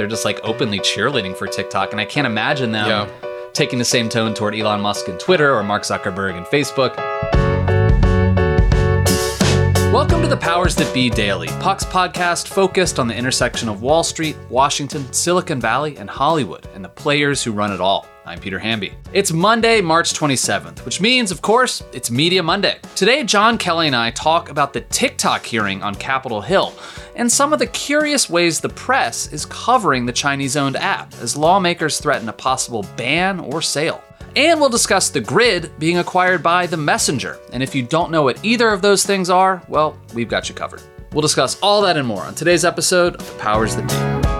they're just like openly cheerleading for TikTok, and I can't imagine them Yeah. taking the same tone toward Elon Musk and Twitter or Mark Zuckerberg and Facebook. Welcome to the Powers That Be Daily, Puck's podcast focused on the intersection of Wall Street, Washington, Silicon Valley, and Hollywood, and the players who run it all. I'm Peter Hamby. It's Monday, March 27th, which means, of course, it's Media Monday. Today, Jon Kelly and I talk about the TikTok hearing on Capitol Hill and some of the curious ways the press is covering the Chinese owned app as lawmakers threaten a possible ban or sale. And we'll discuss the grid being acquired by The Messenger. And if you don't know what either of those things are, well, we've got you covered. We'll discuss all that and more on today's episode of The Powers That Be.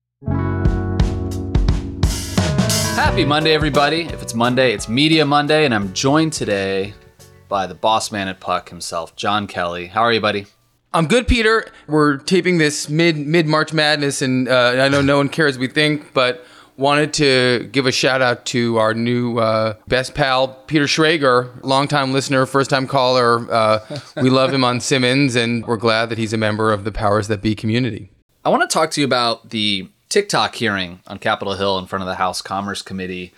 Happy Monday, everybody. If it's Monday, it's Media Monday, and I'm joined today by the boss man at Puck himself, Jon Kelly. How are you, buddy? I'm good, Peter. We're taping this mid mid March Madness, and uh, I know no one cares we think, but wanted to give a shout out to our new uh, best pal, Peter Schrager, longtime listener, first time caller. Uh, we love him on Simmons, and we're glad that he's a member of the Powers That Be community. I want to talk to you about the TikTok hearing on Capitol Hill in front of the House Commerce Committee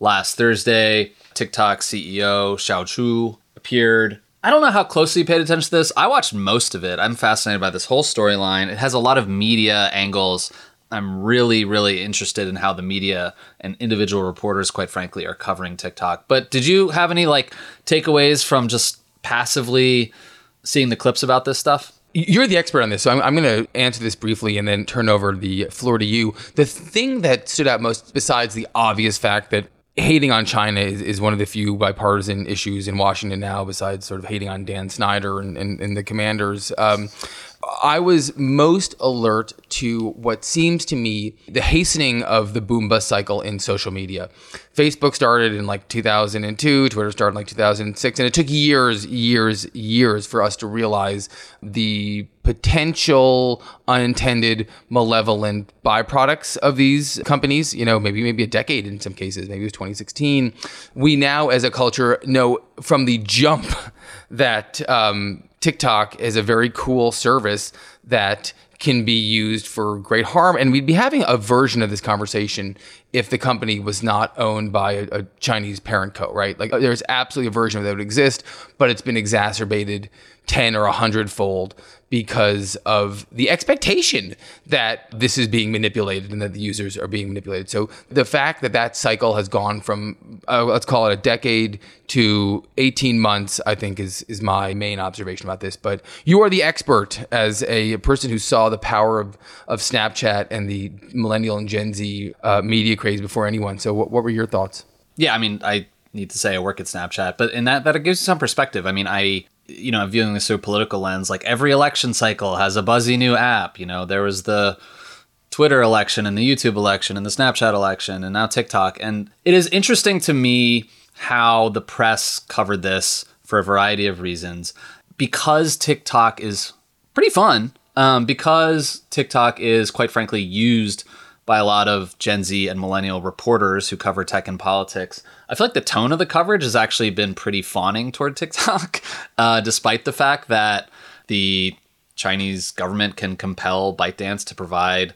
last Thursday. TikTok CEO Shou Chew appeared. I don't know how closely you paid attention to this. I watched most of it. I'm fascinated by this whole storyline. It has a lot of media angles. I'm really, really interested in how the media and individual reporters, quite frankly, are covering TikTok. But did you have any like takeaways from just passively seeing the clips about this stuff? You're the expert on this, so I'm, I'm going to answer this briefly and then turn over the floor to you. The thing that stood out most, besides the obvious fact that hating on China is, is one of the few bipartisan issues in Washington now, besides sort of hating on Dan Snyder and, and, and the commanders, um, I was most alert to what seems to me the hastening of the boom bust cycle in social media. Facebook started in like 2002, Twitter started in like 2006, and it took years, years, years for us to realize the potential unintended malevolent byproducts of these companies. You know maybe maybe a decade in some cases. Maybe it was 2016 we now as a culture know from the jump that um, tiktok is a very cool service that can be used for great harm. And we'd be having a version of this conversation if the company was not owned by a, a Chinese parent co, right? Like there's absolutely a version of that would exist, but it's been exacerbated 10 or 100 fold because of the expectation that this is being manipulated and that the users are being manipulated. So the fact that that cycle has gone from uh, let's call it a decade to 18 months, I think is is my main observation about this. But you are the expert as a person who saw the power of of Snapchat and the millennial and Gen Z uh, media craze before anyone. So what, what were your thoughts? Yeah, I mean, I need to say I work at Snapchat, but in that that it gives some perspective. I mean, I you know, viewing this through a political lens, like every election cycle has a buzzy new app. You know, there was the Twitter election and the YouTube election and the Snapchat election and now TikTok. And it is interesting to me how the press covered this for a variety of reasons. Because TikTok is pretty fun, um, because TikTok is quite frankly used by a lot of Gen Z and millennial reporters who cover tech and politics. I feel like the tone of the coverage has actually been pretty fawning toward TikTok, uh, despite the fact that the Chinese government can compel ByteDance to provide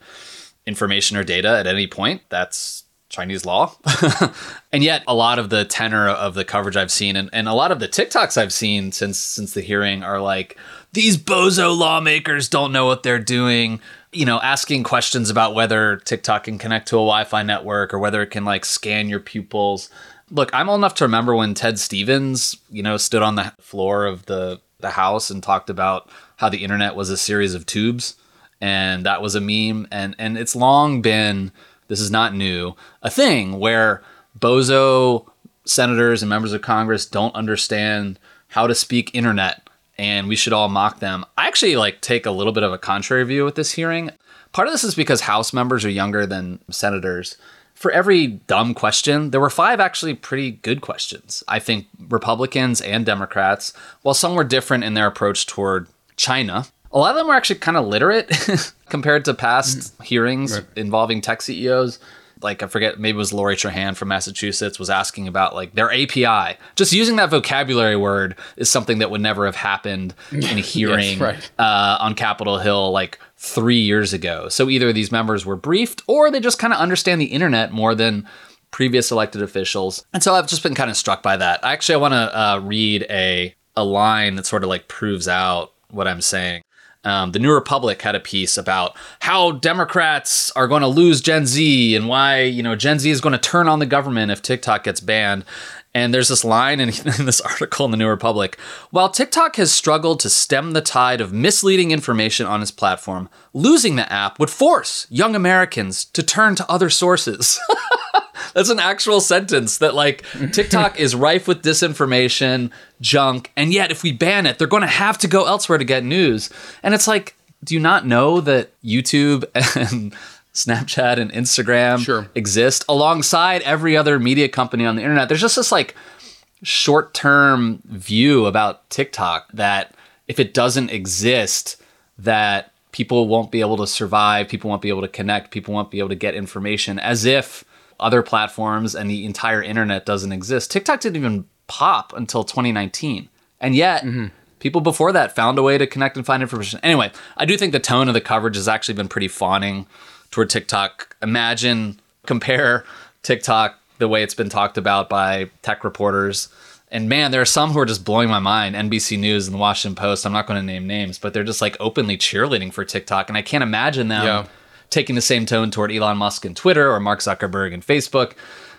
information or data at any point. That's Chinese law. and yet a lot of the tenor of the coverage I've seen and, and a lot of the TikToks I've seen since since the hearing are like, these bozo lawmakers don't know what they're doing you know, asking questions about whether TikTok can connect to a Wi-Fi network or whether it can like scan your pupils. Look, I'm old enough to remember when Ted Stevens, you know, stood on the floor of the the house and talked about how the internet was a series of tubes and that was a meme and and it's long been this is not new, a thing where bozo senators and members of Congress don't understand how to speak internet and we should all mock them. I actually like take a little bit of a contrary view with this hearing. Part of this is because House members are younger than senators. For every dumb question, there were five actually pretty good questions. I think Republicans and Democrats, while some were different in their approach toward China, a lot of them were actually kind of literate compared to past mm-hmm. hearings right. involving tech CEOs like I forget, maybe it was Lori Trahan from Massachusetts was asking about like their API. Just using that vocabulary word is something that would never have happened in a hearing yes, right. uh, on Capitol Hill like three years ago. So either these members were briefed or they just kind of understand the internet more than previous elected officials. And so I've just been kind of struck by that. Actually, I want to uh, read a a line that sort of like proves out what I'm saying. Um, the New Republic had a piece about how Democrats are going to lose Gen Z and why you know Gen Z is going to turn on the government if TikTok gets banned. And there's this line in, in, this article in the New Republic. While TikTok has struggled to stem the tide of misleading information on its platform, losing the app would force young Americans to turn to other sources. That's an actual sentence that like TikTok is rife with disinformation, junk, and yet if we ban it, they're going to have to go elsewhere to get news. And it's like, do you not know that YouTube and Snapchat and Instagram sure. exist alongside every other media company on the internet? There's just this like short-term view about TikTok that if it doesn't exist, that people won't be able to survive, people won't be able to connect, people won't be able to get information as if other platforms and the entire internet doesn't exist. TikTok didn't even pop until 2019. And yet, mm-hmm. people before that found a way to connect and find information. Anyway, I do think the tone of the coverage has actually been pretty fawning toward TikTok. Imagine, compare TikTok the way it's been talked about by tech reporters. And man, there are some who are just blowing my mind. NBC News and the Washington Post. I'm not going to name names, but they're just like openly cheerleading for TikTok. And I can't imagine them. Yeah taking the same tone toward Elon Musk and Twitter or Mark Zuckerberg and Facebook.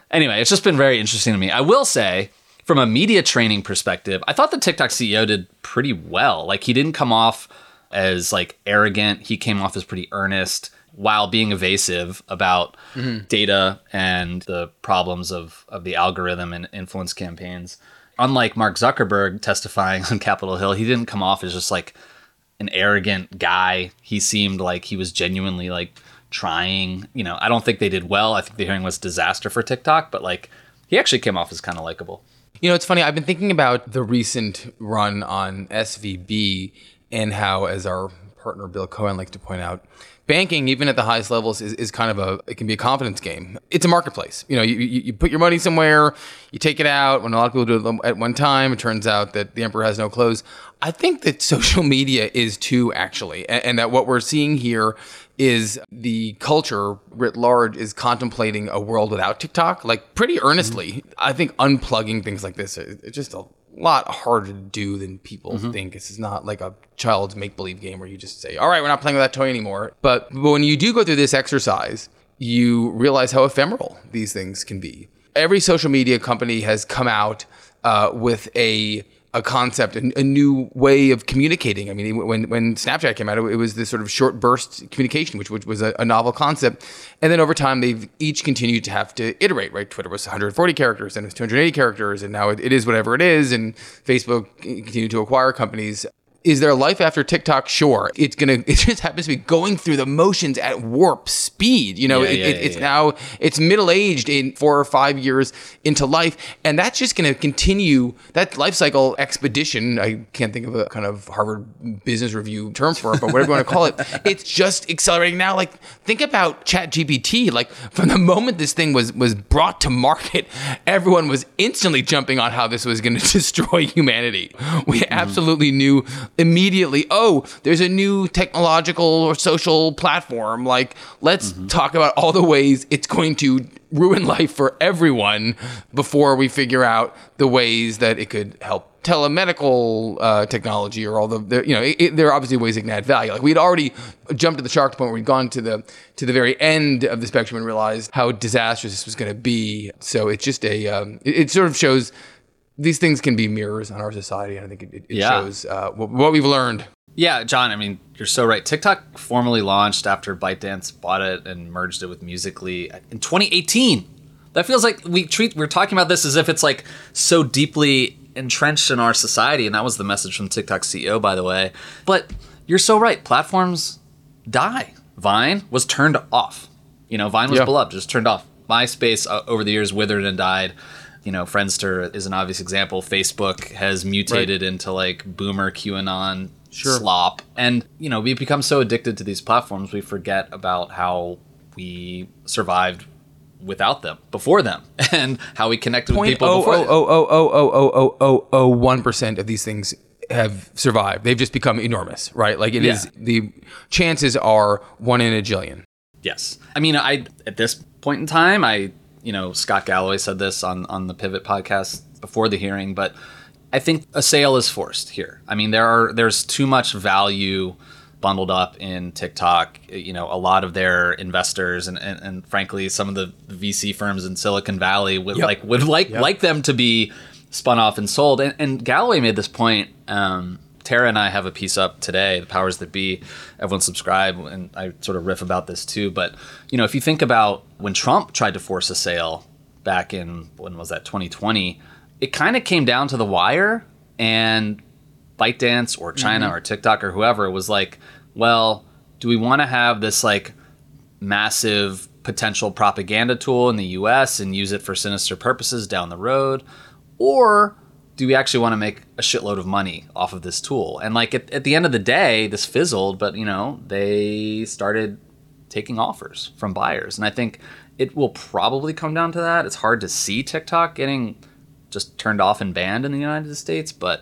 Anyway, it's just been very interesting to me. I will say, from a media training perspective, I thought the TikTok CEO did pretty well. Like he didn't come off as like arrogant. He came off as pretty earnest while being evasive about mm-hmm. data and the problems of of the algorithm and influence campaigns. Unlike Mark Zuckerberg testifying on Capitol Hill, he didn't come off as just like an arrogant guy. He seemed like he was genuinely like trying. You know, I don't think they did well. I think the hearing was disaster for TikTok, but like he actually came off as kind of likable. You know, it's funny. I've been thinking about the recent run on SVB and how, as our partner Bill Cohan likes to point out, banking, even at the highest levels, is, is kind of a it can be a confidence game. It's a marketplace. You know, you, you, put your money somewhere, you take it out. When a lot of people do it at one time, it turns out that the emperor has no clothes. I think that social media is too, actually, and, and that what we're seeing here is the culture writ large is contemplating a world without TikTok, like pretty earnestly. Mm-hmm. I think unplugging things like this is just a lot harder to do than people mm-hmm. think. This is not like a child's make believe game where you just say, all right, we're not playing with that toy anymore. But, but when you do go through this exercise, you realize how ephemeral these things can be. Every social media company has come out uh, with a a concept, a, a, new way of communicating. I mean, when when Snapchat came out, it, was this sort of short burst communication, which, which was a, a, novel concept. And then over time, they've each continued to have to iterate. Right, Twitter was 140 characters, and it was 280 characters, and now it, it is whatever it is. And Facebook continued to acquire companies is there life after TikTok? Sure. It's gonna. It just happens to be going through the motions at warp speed. You know, yeah, it, yeah, it, it's yeah. now it's middle aged in four or five years into life, and that's just gonna continue that life cycle expedition. I can't think of a kind of Harvard Business Review term for it, but whatever you want to call it, it's just accelerating now. Like think about Chat GPT. Like from the moment this thing was was brought to market, everyone was instantly jumping on how this was going to destroy humanity. We mm-hmm. absolutely knew immediately, oh, there's a new technological or social platform. Like, let's mm-hmm. talk about all the ways it's going to ruin life for everyone before we figure out the ways that it could help telemedical uh, technology or all the, the you know it, it, there are obviously ways it can add value like we'd already jumped to the shark point where we'd gone to the to the very end of the spectrum and realized how disastrous this was going to be so it's just a um, it, it sort of shows these things can be mirrors on our society, and I think it, it yeah. shows uh, what, what, we've learned. Yeah, Jon. I mean, you're so right. TikTok formally launched after ByteDance bought it and merged it with Musical.ly in 2018. That feels like we treat we're talking about this as if it's like so deeply entrenched in our society, and that was the message from TikTok CEO, by the way. But you're so right. Platforms die. Vine was turned off. You know, Vine was Yeah. beloved, just turned off. MySpace uh, over the years withered and died. You know, Friendster is an obvious example. Facebook has mutated into like boomer QAnon Sure. slop. And, you know, we've become so addicted to these platforms, we forget about how we survived without them, before them, and how we connected with people oh before oh oh oh oh oh oh oh oh oh one percent of these things have survived. They've just become enormous, right? Like it is Yeah. the chances are one in a jillion. Yes. I mean, I at this point in time, I you know Scott Galloway said this on on the Pivot podcast before the hearing, but I think a sale is forced here. I mean, there are there's too much value bundled up in TikTok. You know, a lot of their investors and and, and frankly, some of the VC firms in Silicon Valley would Yep. like would like Yep. like them to be spun off and sold. And, and Galloway made this point. Um, Tara and I have a piece up today, The Powers That Be. Everyone subscribe, and I sort of riff about this too. But, you know, if you think about when Trump tried to force a sale back in, when was that, 2020, it kind of came down to the wire, and ByteDance or mm-hmm. China or TikTok or whoever was like, well, do we want to have this like massive potential propaganda tool in the US and use it for sinister purposes down the road? Or do we actually want to make a shitload of money off of this tool? And like at, at the end of the day, this fizzled, but you know, they started taking offers from buyers. And I think it will probably come down to that. It's hard to see TikTok getting just turned off and banned in the United States, but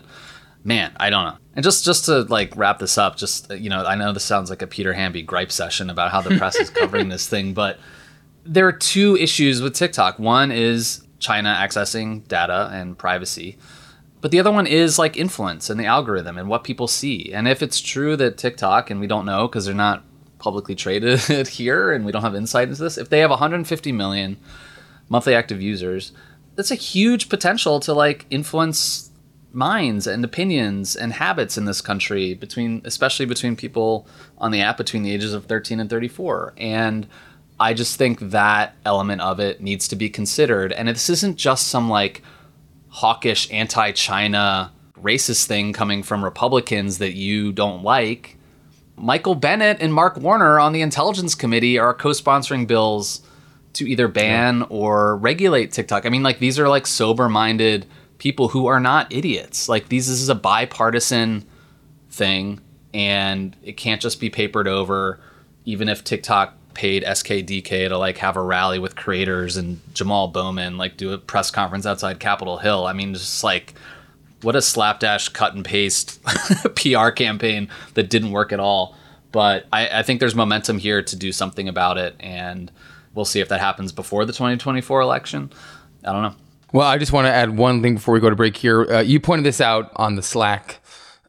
man, I don't know. And just just to like wrap this up, just uh, you know, I know this sounds like a Peter Hamby gripe session about how the press is covering this thing, but there are two issues with TikTok. One is China accessing data and privacy. But the other one is like influence and the algorithm and what people see. And if it's true that TikTok, and we don't know because they're not publicly traded here and we don't have insight into this, if they have 150 million monthly active users, that's a huge potential to like influence minds and opinions and habits in this country between especially between people on the app between the ages of 13 and 34 and i just think that element of it needs to be considered and this isn't just some like hawkish anti-china racist thing coming from republicans that you don't like michael bennet and mark warner on the intelligence committee are co-sponsoring bills to either ban or regulate TikTok. I mean, like these are like sober-minded people who are not idiots. Like these this is a bipartisan thing and it can't just be papered over even if TikTok paid SKDK to like have a rally with creators and Jamal Bowman like do a press conference outside Capitol Hill. I mean, just like what a slapdash cut and paste PR campaign that didn't work at all. But I, I think there's momentum here to do something about it, and we'll see if that happens before the 2024 election. I don't know. Well, I just want to add one thing before we go to break here. Uh, you pointed this out on the Slack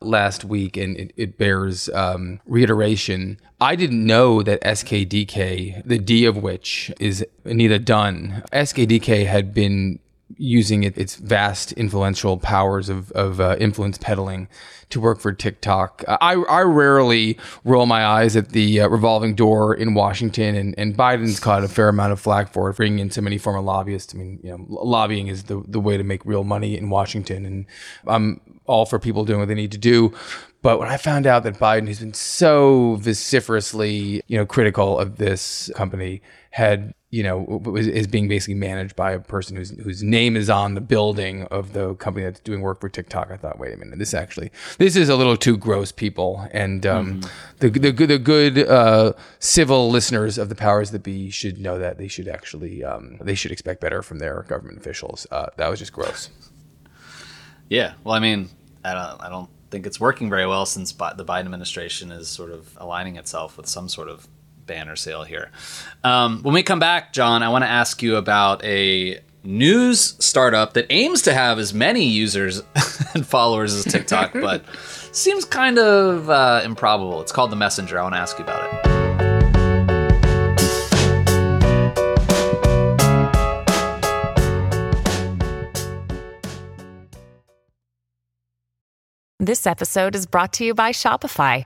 last week, and it, it bears um, reiteration. I didn't know that SKDK, the D of which is Anita Dunn, SKDK had been using it, its vast influential powers of, of uh, influence peddling to work for TikTok. I, I rarely roll my eyes at the uh, revolving door in Washington, and, and Biden's caught a fair amount of flack for it, bringing in so many former lobbyists. I mean, you know, lobbying is the, the way to make real money in Washington, and I'm all for people doing what they need to do. But when I found out that Biden, who's been so vociferously, you know, critical of this company, had you know is being basically managed by a person whose whose name is on the building of the company that's doing work for TikTok, I thought, wait a minute, this actually this is a little too gross, people. And um, the the good the good uh, civil listeners of the powers that be should know that they should actually um, they should expect better from their government officials. Uh, that was just gross. Yeah. Well, I mean, I don't, I don't think it's working very well since the Biden administration is sort of aligning itself with some sort of banner sale here. Um, when we come back, Jon, I want to ask you about a news startup that aims to have as many users and followers as TikTok, but seems kind of uh, improbable. It's called The Messenger. I want to ask you about it. This episode is brought to you by Shopify.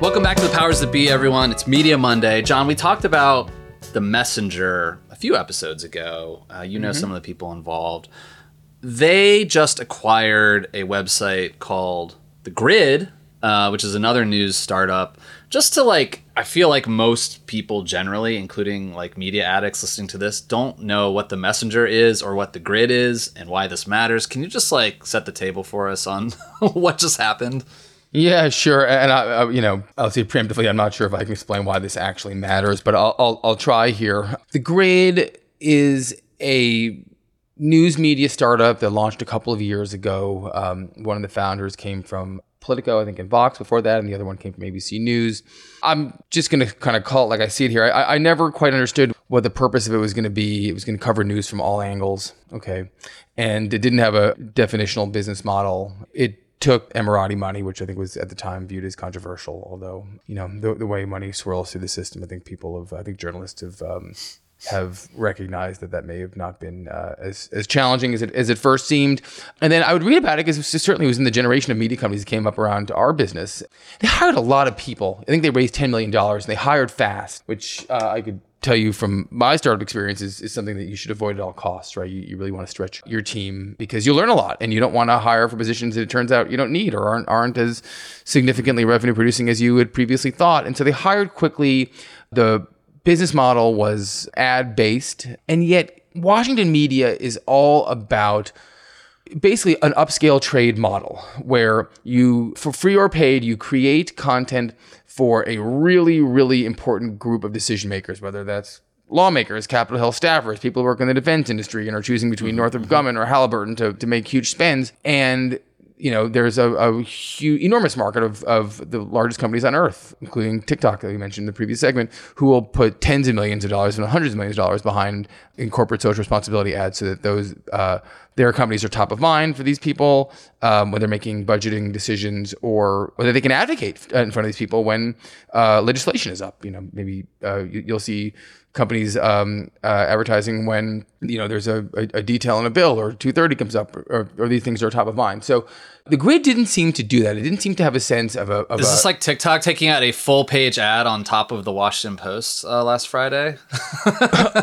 Welcome back to the Powers That Be, everyone. It's Media Monday. Jon, we talked about the Messenger a few episodes ago. Uh, you know some of the people involved they just acquired a website called The Grid, uh, which is another news startup. Just to like, I feel like most people generally, including like media addicts listening to this, don't know what the messenger is or what the grid is and why this matters. Can you just like set the table for us on what just happened? Yeah, sure. And I, I, you know, I'll say preemptively, I'm not sure if I can explain why this actually matters, but I'll, I'll, I'll try here. The grid is a news media startup that launched a couple of years ago. Um, one of the founders came from Politico, I think, in Vox before that, and the other one came from ABC News. I'm just going to kind of call it like I see it here. I, I never quite understood what the purpose of it was going to be. It was going to cover news from all angles, okay, and it didn't have a definitional business model. It took Emirati money, which I think was at the time viewed as controversial. Although, you know, the, the way money swirls through the system, I think people have, I think journalists have um, have recognized that that may have not been uh, as, as challenging as it, as it first seemed. And then I would read about it because it certainly was in the generation of media companies that came up around our business. They hired a lot of people. I think they raised $10 million and they hired fast, which uh, I could tell you from my startup experience is, is something that you should avoid at all costs, right? You, you really want to stretch your team because you learn a lot and you don't want to hire for positions that it turns out you don't need or aren't, aren't as significantly revenue producing as you had previously thought. And so they hired quickly. The business model was ad based, and yet Washington media is all about basically an upscale trade model where you, for free or paid, you create content for a really, really important group of decision makers, whether that's lawmakers, Capitol Hill staffers, people who work in the defense industry and are choosing between mm-hmm. Northrop mm-hmm. Grumman or Halliburton to, to make huge spends. And you know, there's a, a huge, enormous market of, of the largest companies on earth, including TikTok that we mentioned in the previous segment, who will put tens of millions of dollars and hundreds of millions of dollars behind in corporate social responsibility ads so that those uh, their companies are top of mind for these people um, when they're making budgeting decisions or whether they can advocate in front of these people when uh, legislation is up. You know, maybe uh, you, will see companies um, uh, advertising when you know there's a, a, a, detail in a bill or 230 comes up or, or, these things are top of mind. So the grid didn't seem to do that. It didn't seem to have a sense of a of is a, this like tiktok taking out a full page ad on top of the washington post uh, last friday?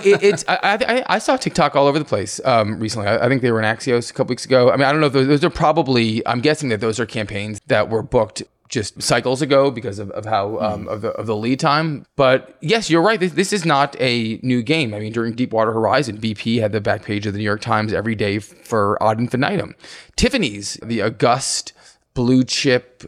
It, it's I, I, I, saw tiktok all over the place um, recently. I, I, think they were in axios a couple weeks ago. I mean i don't know if those, those are probably i'm guessing that those are campaigns that were booked just cycles ago because of, of how um, of, the, of the lead time. But yes, you're right. This, this is not a new game. I mean, during Deepwater Horizon, BP had the back page of the New York Times every day for ad infinitum. Tiffany's, the august blue chip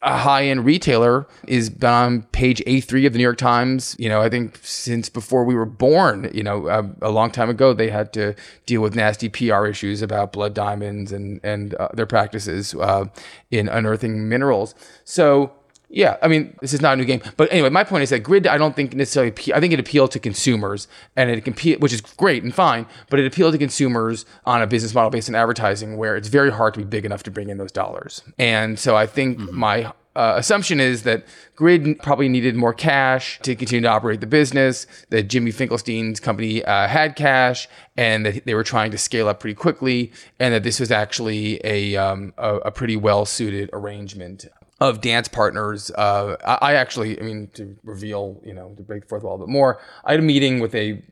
a high-end retailer is on page A3 of the New York Times. You know, I think since before we were born, you know, a, a long time ago, they had to deal with nasty PR issues about blood diamonds and and uh, their practices uh, in unearthing minerals. So yeah, I mean, this is not a new game, but anyway, my point is that grid. I don't think necessarily. I think it appealed to consumers, and it can, which is great and fine, but it appealed to consumers on a business model based on advertising, where it's very hard to be big enough to bring in those dollars. And so, I think mm-hmm. my uh, assumption is that Grid probably needed more cash to continue to operate the business. That Jimmy Finkelstein's company uh, had cash, and that they were trying to scale up pretty quickly, and that this was actually a um, a, a pretty well suited arrangement of dance partners. Uh, I, I, actually, I mean, to reveal, you know, to break the fourth wall a bit more, I had a meeting with a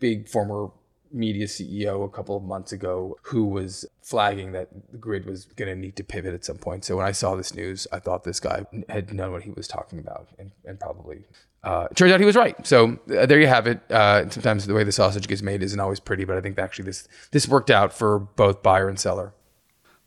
big former media CEO a couple of months ago who was flagging that the grid was going to need to pivot at some point. So when I saw this news, I thought this guy had known what he was talking about and, and probably. Uh, it turns out he was right. So uh, there you have it. Uh, sometimes the way the sausage gets made isn't always pretty, but I think actually this this worked out for both buyer and seller.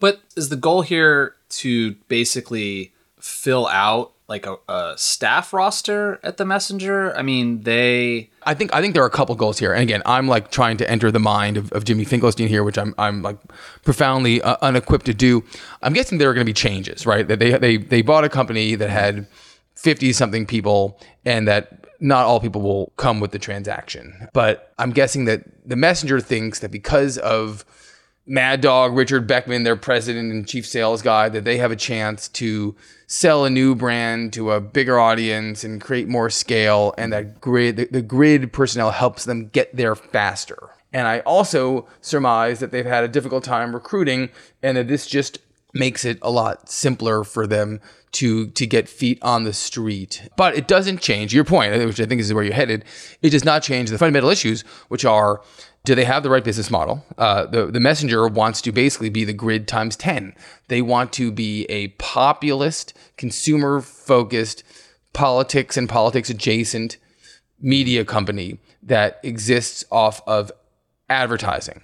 But is the goal here to basically fill out like a, a, staff roster at the messenger? I mean they i think i think there are a couple goals here. And again i'm like trying to enter the mind of, of jimmy finkelstein here which i'm i'm like profoundly uh, unequipped to do. I'm guessing there are going to be changes right? That they they they bought a company that had 50 something people and that not all people will come with the transaction. But i'm guessing that the messenger thinks that because of Mad Dog, Richard Beckman, their president and chief sales guy, that they have a chance to sell a new brand to a bigger audience and create more scale. And that grid, the, the grid personnel helps them get there faster. And I also surmise that they've had a difficult time recruiting and that this just makes it a lot simpler for them to to get feet on the street. But it doesn't change your point, which I think is where you're headed. It does not change the fundamental issues, which are do they have the right business model? Uh, the the messenger wants to basically be the grid times ten. They want to be a populist, consumer focused, politics and politics adjacent media company that exists off of advertising.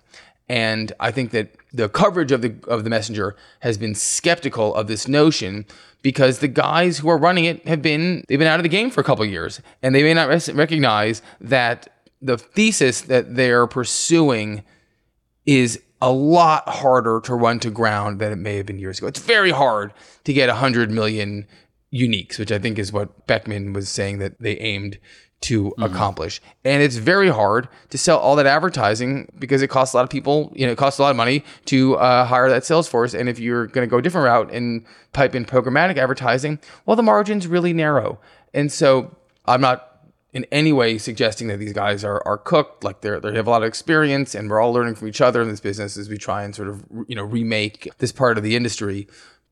And I think that the coverage of the of the messenger has been skeptical of this notion because the guys who are running it have been they've been out of the game for a couple years and they may not res- recognize that the thesis that they're pursuing is a lot harder to run to ground than it may have been years ago. It's very hard to get 100 million uniques, which I think is what Beckman was saying that they aimed to mm. accomplish. And it's very hard to sell all that advertising because it costs a lot of people, you know, it costs a lot of money to uh, hire that sales force. And if you're going to go a different route and pipe in programmatic advertising, well, the margin's really narrow. And so I'm not in any way suggesting that these guys are, are cooked, like they're, they have a lot of experience and we're all learning from each other in this business as we try and sort of, you know, remake this part of the industry.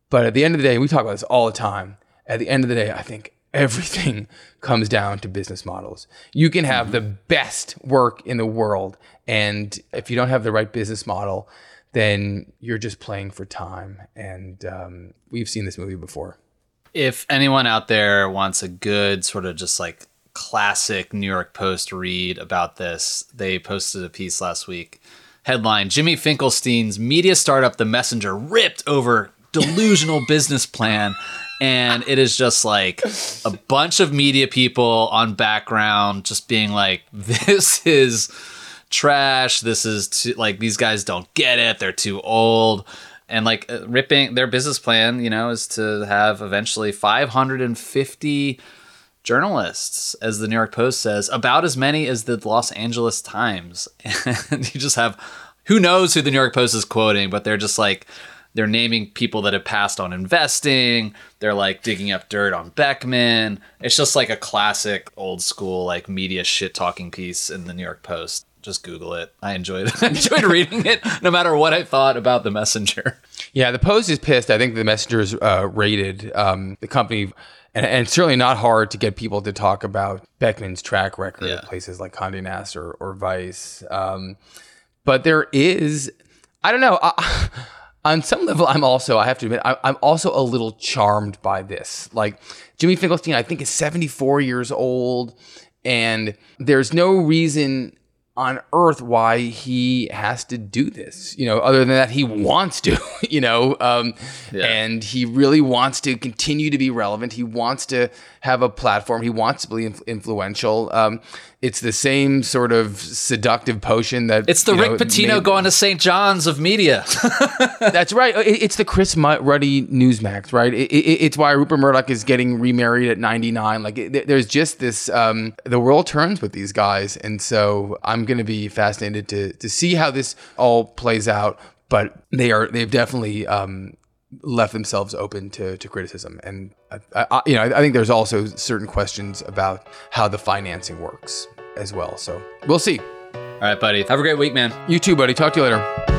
But at the end of the day, we talk about this all the time. At the end of the day, I think everything comes down to business models. You can have mm-hmm. the best work in the world, and if you don't have the right business model, then you're just playing for time. And um, we've seen this movie before. If anyone out there wants a good sort of just like classic New York Post read about this, they posted a piece last week. Headline Jimmy Finkelstein's media startup, The Messenger, ripped over delusional business plan and it is just like a bunch of media people on background just being like this is trash. This is too, like these guys don't get it. They're too old. And like uh, ripping their business plan you know is to have eventually 550 journalists as the new york post says about as many as the los angeles times. And you just have who knows who the new york post is quoting but they're just like they're naming people that have passed on investing. They're like digging up dirt on Beckman. It's just like a classic old school like media shit talking piece in the New York Post. Just Google it. I enjoyed it. I enjoyed reading it, no matter what I thought about the messenger. Yeah, the Post is pissed. I think the messenger is uh, rated um, the company and, and certainly not hard to get people to talk about Beckman's track record yeah. at places like Condé Nast or, or Vice. Um, but there is, I don't know. I, on some level, I'm also, I have to admit, I'm also a little charmed by this. Like, Jimmy Finkelstein, I think, is 74 years old, and there's no reason on earth why he has to do this, you know, other than that he wants to, you know, um, yeah. and he really wants to continue to be relevant. He wants to have a platform. He wants to be influential. Um, it's the same sort of seductive potion that it's the Rick know, Pitino made, going to St. John's of media. that's right. It's the Chris Ruddy Newsmax, right? It, it, it's why Rupert Murdoch is getting remarried at 99. Like it, there's just this, um, the world turns with these guys. And so I'm going to be fascinated to, to see how this all plays out. But they are, they've definitely, um, left themselves open to, to criticism. And I, I, you know, I think there's also certain questions about how the financing works as well. So we'll see. All right, buddy. Have a great week, man. You too, buddy. Talk to you later.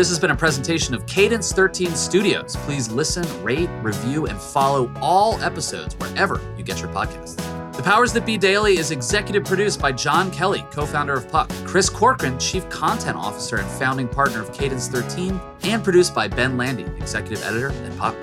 This has been a presentation of Cadence 13 Studios. Please listen, rate, review, and follow all episodes wherever you get your podcasts. The Powers That Be Daily is executive produced by Jon Kelly, co founder of Puck, Chris Corcoran, chief content officer and founding partner of Cadence 13, and produced by Ben Landy, executive editor at Puck.